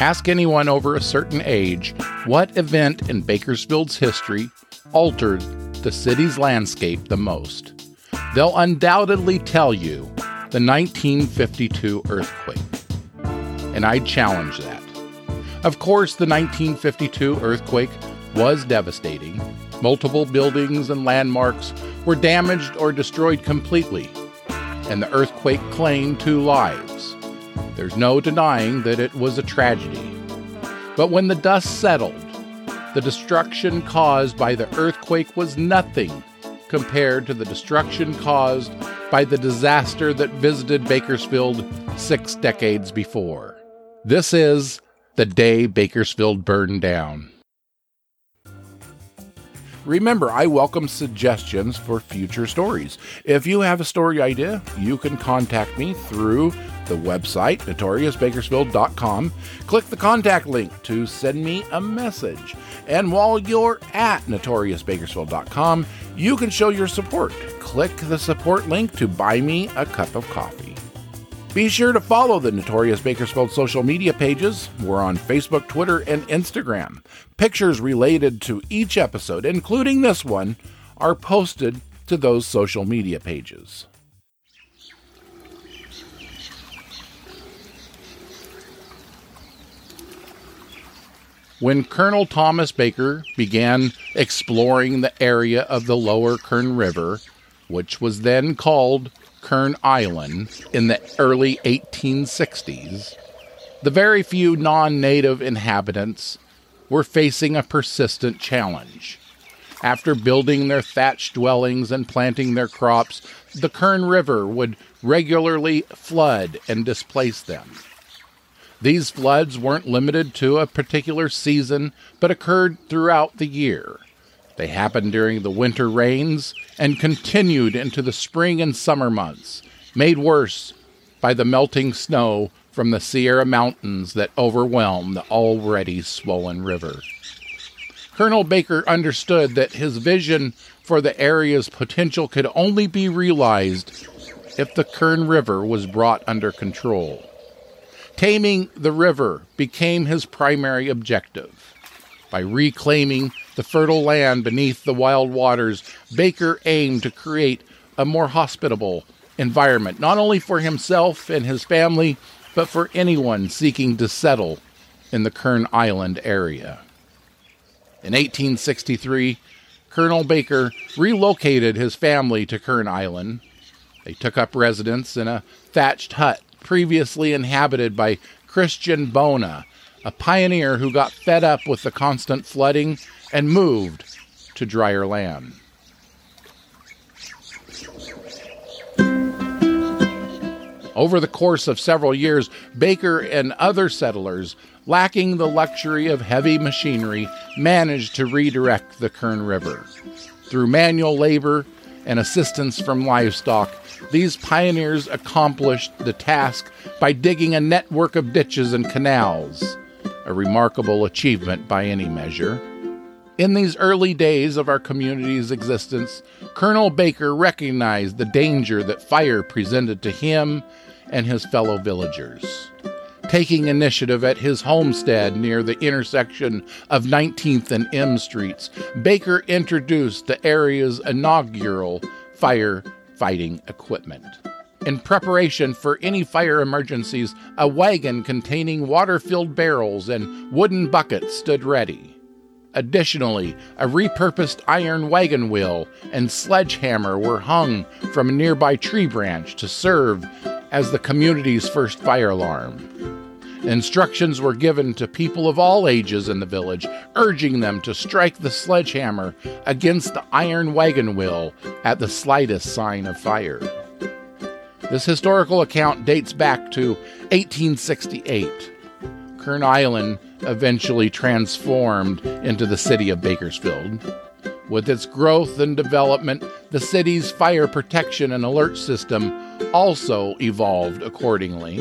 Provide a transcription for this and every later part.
Ask anyone over a certain age what event in Bakersfield's history altered the city's landscape the most. They'll undoubtedly tell you the 1952 earthquake. And I challenge that. Of course, the 1952 earthquake was devastating. Multiple buildings and landmarks were damaged or destroyed completely, and the earthquake claimed two lives. There's no denying that it was a tragedy. But when the dust settled, the destruction caused by the earthquake was nothing compared to the destruction caused by the disaster that visited Bakersfield six decades before. This is the day Bakersfield burned down. Remember, I welcome suggestions for future stories. If you have a story idea, you can contact me through the website, notoriousbakersfield.com. Click the contact link to send me a message. And while you're at notoriousbakersfield.com, you can show your support. Click the support link to buy me a cup of coffee. Be sure to follow the Notorious Bakersfield social media pages. We're on Facebook, Twitter, and Instagram. Pictures related to each episode, including this one, are posted to those social media pages. When Colonel Thomas Baker began exploring the area of the lower Kern River, which was then called Kern Island in the early 1860s, the very few non native inhabitants were facing a persistent challenge. After building their thatched dwellings and planting their crops, the Kern River would regularly flood and displace them. These floods weren't limited to a particular season, but occurred throughout the year. They happened during the winter rains and continued into the spring and summer months, made worse by the melting snow from the Sierra Mountains that overwhelmed the already swollen river. Colonel Baker understood that his vision for the area's potential could only be realized if the Kern River was brought under control. Taming the river became his primary objective. By reclaiming the fertile land beneath the wild waters, Baker aimed to create a more hospitable environment, not only for himself and his family, but for anyone seeking to settle in the Kern Island area. In 1863, Colonel Baker relocated his family to Kern Island. They took up residence in a thatched hut previously inhabited by Christian Bohna, a pioneer who got fed up with the constant flooding and moved to drier land. Over the course of several years, Baker and other settlers, lacking the luxury of heavy machinery, managed to redirect the Kern River. Through manual labor and assistance from livestock, these pioneers accomplished the task by digging a network of ditches and canals a remarkable achievement by any measure. In these early days of our community's existence, Colonel Baker recognized the danger that fire presented to him and his fellow villagers. Taking initiative at his homestead near the intersection of 19th and M Streets, Baker introduced the area's inaugural fire fighting equipment. In preparation for any fire emergencies, a wagon containing water filled barrels and wooden buckets stood ready. Additionally, a repurposed iron wagon wheel and sledgehammer were hung from a nearby tree branch to serve as the community's first fire alarm. Instructions were given to people of all ages in the village, urging them to strike the sledgehammer against the iron wagon wheel at the slightest sign of fire. This historical account dates back to 1868. Kern Island eventually transformed into the city of Bakersfield. With its growth and development, the city's fire protection and alert system also evolved accordingly.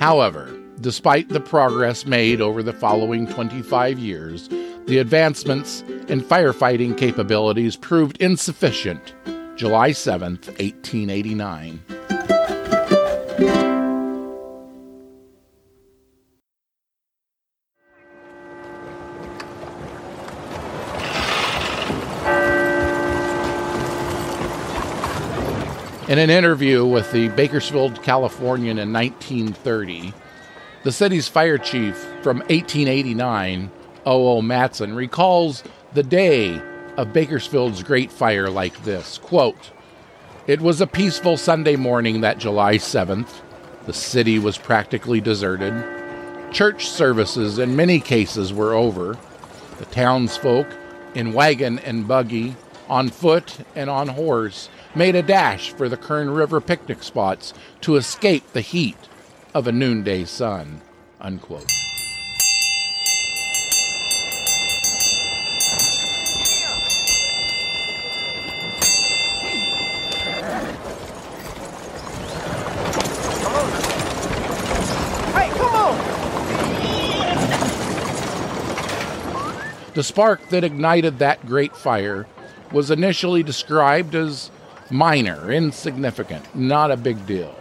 However, despite the progress made over the following 25 years, the advancements in firefighting capabilities proved insufficient. July 7, 1889. In an interview with the Bakersfield Californian in 1930, the city's fire chief from 1889, O.O. Matson, recalls the day of Bakersfield's great fire like this quote, It was a peaceful Sunday morning that July 7th. The city was practically deserted. Church services in many cases were over. The townsfolk, in wagon and buggy, on foot and on horse, made a dash for the Kern River picnic spots to escape the heat of a noonday sun. Unquote. The spark that ignited that great fire was initially described as minor, insignificant, not a big deal.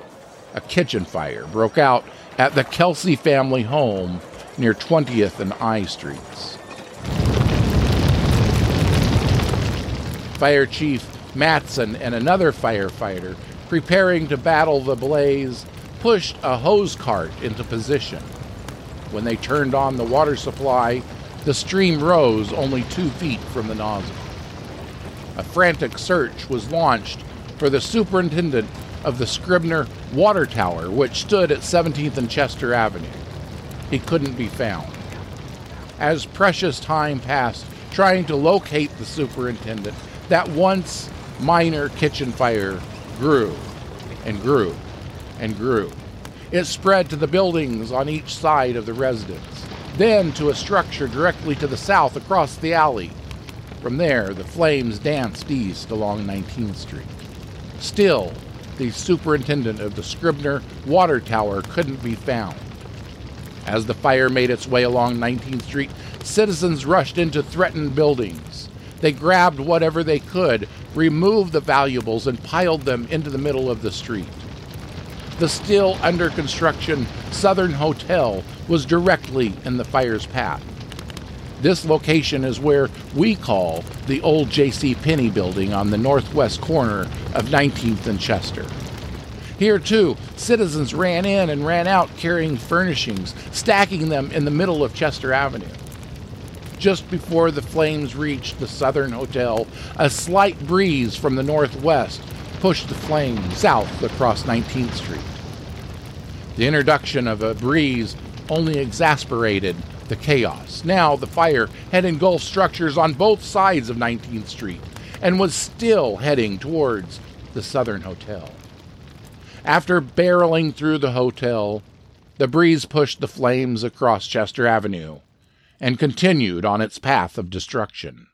A kitchen fire broke out at the Kelsey family home near 20th and I Streets. Fire Chief Matson and another firefighter, preparing to battle the blaze, pushed a hose cart into position. When they turned on the water supply, the stream rose only two feet from the nozzle. A frantic search was launched for the superintendent of the Scribner Water Tower, which stood at 17th and Chester Avenue. He couldn't be found. As precious time passed trying to locate the superintendent, that once minor kitchen fire grew and grew and grew. It spread to the buildings on each side of the residence, then to a structure directly to the south across the alley. From there, the flames danced east along 19th Street. Still, the superintendent of the Scribner water tower couldn't be found. As the fire made its way along 19th Street, citizens rushed into threatened buildings. They grabbed whatever they could, removed the valuables, and piled them into the middle of the street. The still under construction Southern Hotel was directly in the fire's path. This location is where we call the old J.C. Penney building on the northwest corner of 19th and Chester. Here, too, citizens ran in and ran out carrying furnishings, stacking them in the middle of Chester Avenue. Just before the flames reached the Southern Hotel, a slight breeze from the northwest pushed the flames south across 19th Street. The introduction of a breeze only exasperated the chaos. Now the fire had engulfed structures on both sides of 19th Street and was still heading towards the Southern Hotel. After barreling through the hotel, the breeze pushed the flames across Chester Avenue and continued on its path of destruction.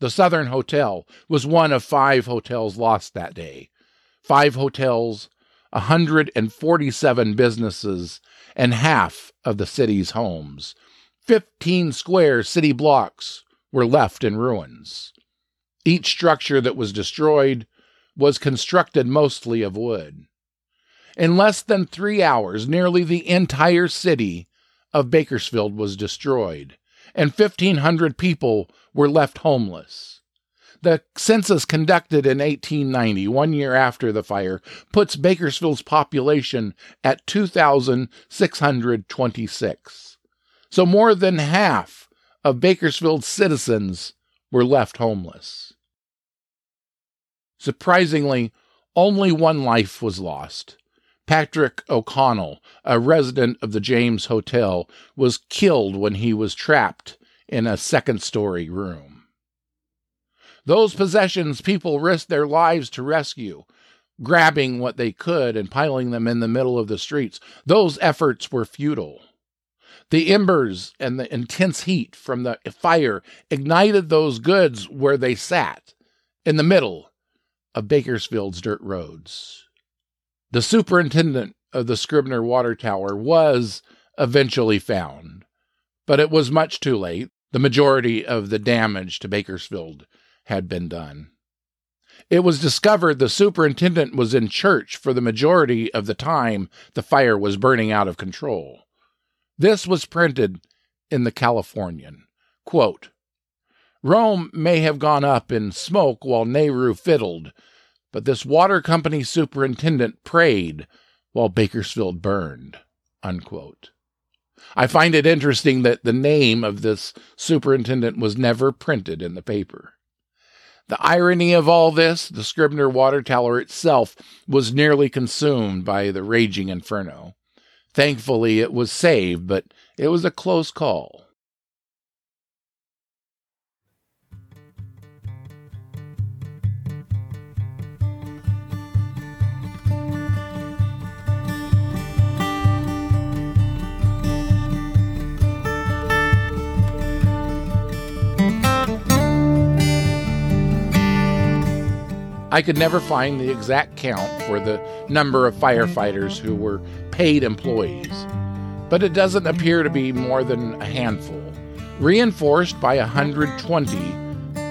The Southern Hotel was one of five hotels lost that day, five hotels, 147 businesses, and half of the city's homes. 15 square city blocks were left in ruins. Each structure that was destroyed was constructed mostly of wood. In less than three hours, nearly the entire city of Bakersfield was destroyed, and 1,500 people were left homeless. The census conducted in 1890, one year after the fire, puts Bakersfield's population at 2,626. So more than half of Bakersfield's citizens were left homeless. Surprisingly, only one life was lost. Patrick O'Connell, a resident of the James Hotel, was killed when he was trapped in a second story room. Those possessions people risked their lives to rescue grabbing what they could and piling them in the middle of the streets. Those efforts were futile. The embers and the intense heat from the fire ignited those goods where they sat, in the middle of Bakersfield's dirt roads. The superintendent of the Scribner Water Tower was eventually found, but it was much too late. The majority of the damage to Bakersfield had been done. It was discovered the superintendent was in church for the majority of the time the fire was burning out of control. This was printed in the Californian. Quote, Rome may have gone up in smoke while Nero fiddled, but this water company superintendent prayed while Bakersfield burned. Unquote. I find it interesting that the name of this superintendent was never printed in the paper. The irony of all this, the Scribner water tower itself was nearly consumed by the raging inferno. Thankfully, it was saved, but it was a close call. I could never find the exact count for the number of firefighters who were paid employees, but it doesn't appear to be more than a handful, reinforced by 120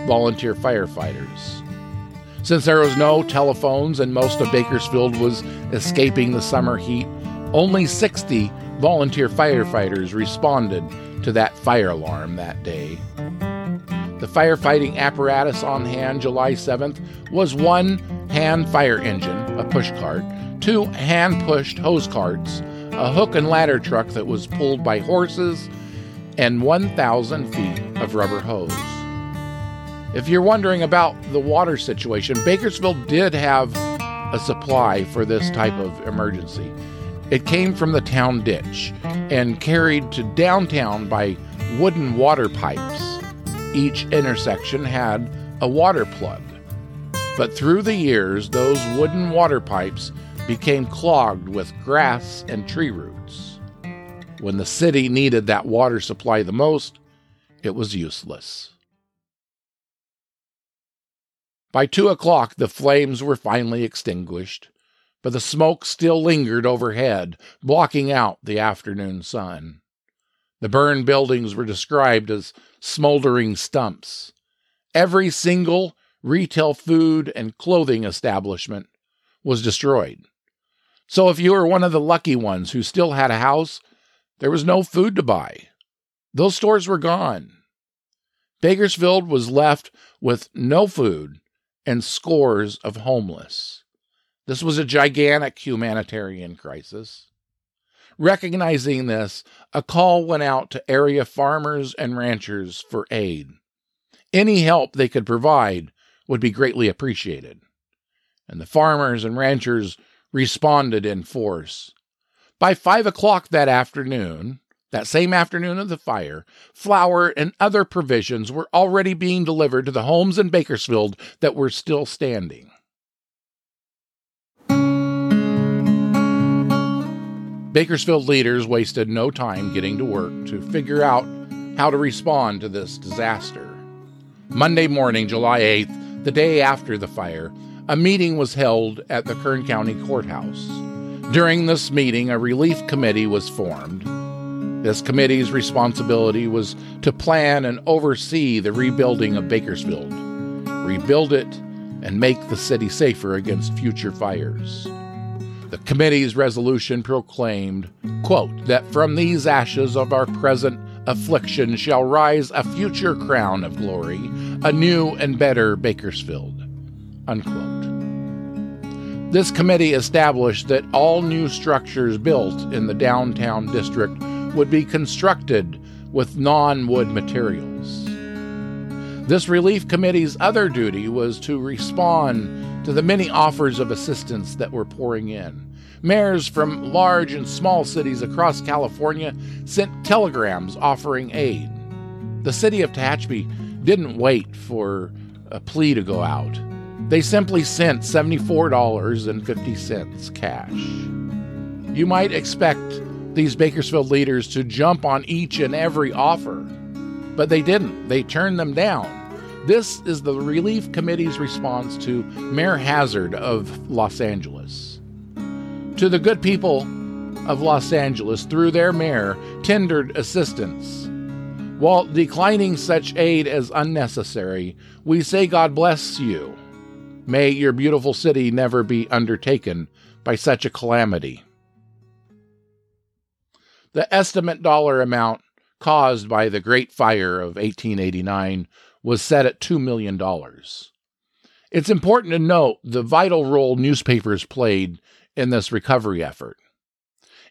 volunteer firefighters. Since there was no telephones and most of Bakersfield was escaping the summer heat, only 60 volunteer firefighters responded to that fire alarm that day. The firefighting apparatus on hand July 7th was one hand fire engine, a push cart, two hand pushed hose carts, a hook and ladder truck that was pulled by horses, and 1,000 feet of rubber hose. If you're wondering about the water situation, Bakersfield did have a supply for this type of emergency. It came from the town ditch and carried to downtown by wooden water pipes each intersection had a water plug. But through the years, those wooden water pipes became clogged with grass and tree roots. When the city needed that water supply the most, it was useless. By two o'clock, the flames were finally extinguished, but the smoke still lingered overhead, blocking out the afternoon sun. The burned buildings were described as smoldering stumps. Every single retail food and clothing establishment was destroyed. So if you were one of the lucky ones who still had a house, there was no food to buy. Those stores were gone. Bakersfield was left with no food and scores of homeless. This was a gigantic humanitarian crisis. Recognizing this, a call went out to area farmers and ranchers for aid. Any help they could provide would be greatly appreciated. And the farmers and ranchers responded in force. By five o'clock that afternoon, that same afternoon of the fire, flour and other provisions were already being delivered to the homes in Bakersfield that were still standing. Bakersfield leaders wasted no time getting to work to figure out how to respond to this disaster. Monday morning, July 8th, the day after the fire, a meeting was held at the Kern County Courthouse. During this meeting, a relief committee was formed. This committee's responsibility was to plan and oversee the rebuilding of Bakersfield, rebuild it, and make the city safer against future fires. The committee's resolution proclaimed, quote, that from these ashes of our present affliction shall rise a future crown of glory, a new and better Bakersfield, unquote. This committee established that all new structures built in the downtown district would be constructed with non wood materials. This relief committee's other duty was to respond to the many offers of assistance that were pouring in. Mayors from large and small cities across California sent telegrams offering aid. The city of Tehachapi didn't wait for a plea to go out. They simply sent $74.50 cash. You might expect these Bakersfield leaders to jump on each and every offer, but they didn't. They turned them down. This is the Relief Committee's response to Mayor Hazard of Los Angeles. To the good people of Los Angeles, through their mayor, tendered assistance. While declining such aid as unnecessary, we say God bless you. May your beautiful city never be undertaken by such a calamity. The estimate dollar amount caused by the Great Fire of 1889 was set at $2 million. It's important to note the vital role newspapers played in this recovery effort.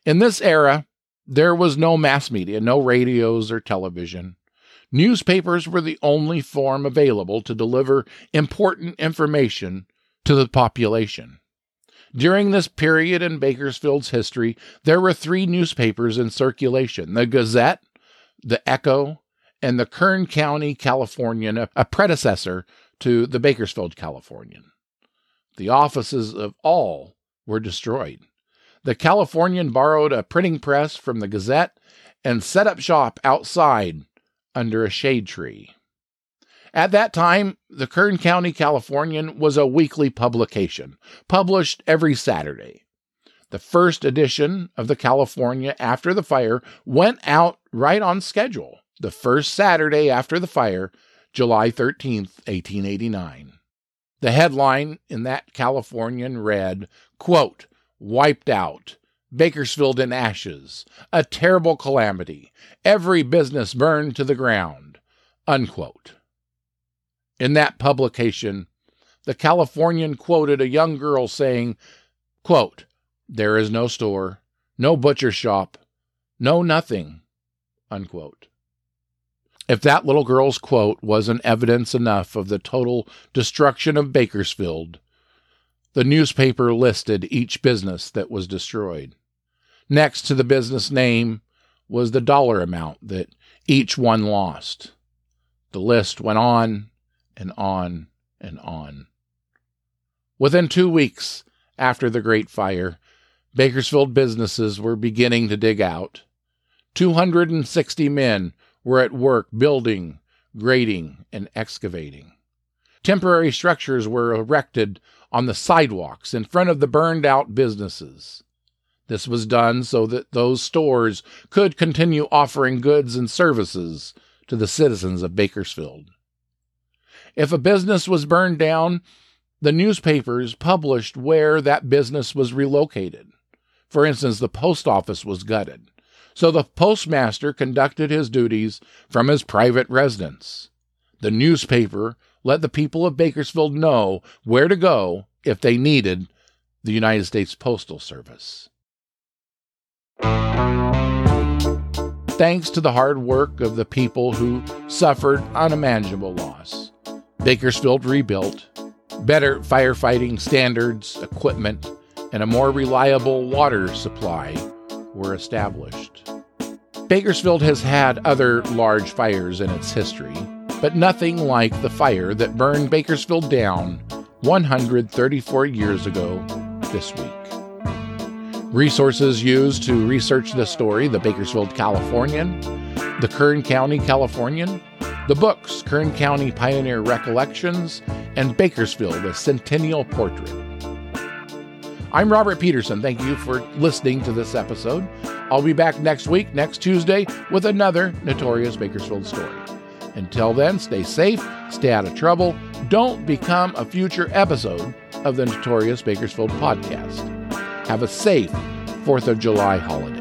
In this era, there was no mass media, no radios or television. Newspapers were the only form available to deliver important information to the population. During this period in Bakersfield's history, there were three newspapers in circulation the Gazette, the Echo, and the Kern County Californian, a predecessor to the Bakersfield Californian. The offices of all were destroyed. The Californian borrowed a printing press from the Gazette and set up shop outside under a shade tree. At that time, the Kern County Californian was a weekly publication, published every Saturday. The first edition of the California after the fire went out right on schedule the first Saturday after the fire, July 13th, 1889. The headline in that Californian read, quote, Wiped out. Bakersfield in ashes. A terrible calamity. Every business burned to the ground. Unquote. In that publication, the Californian quoted a young girl saying, quote, There is no store, no butcher shop, no nothing. Unquote. If that little girl's quote wasn't evidence enough of the total destruction of Bakersfield, the newspaper listed each business that was destroyed. Next to the business name was the dollar amount that each one lost. The list went on and on and on. Within two weeks after the Great Fire, Bakersfield businesses were beginning to dig out. 260 men were at work building, grading, and excavating. Temporary structures were erected on the sidewalks in front of the burned out businesses. This was done so that those stores could continue offering goods and services to the citizens of Bakersfield. If a business was burned down, the newspapers published where that business was relocated. For instance, the post office was gutted. So the postmaster conducted his duties from his private residence. The newspaper let the people of Bakersfield know where to go if they needed the United States Postal Service. Thanks to the hard work of the people who suffered unimaginable loss, Bakersfield rebuilt, better firefighting standards, equipment, and a more reliable water supply were established. Bakersfield has had other large fires in its history, but nothing like the fire that burned Bakersfield down 134 years ago this week. Resources used to research this story the Bakersfield Californian, the Kern County Californian, the books Kern County Pioneer Recollections, and Bakersfield, a Centennial Portrait. I'm Robert Peterson. Thank you for listening to this episode. I'll be back next week, next Tuesday, with another Notorious Bakersfield story. Until then, stay safe, stay out of trouble, don't become a future episode of the Notorious Bakersfield podcast. Have a safe 4th of July holiday.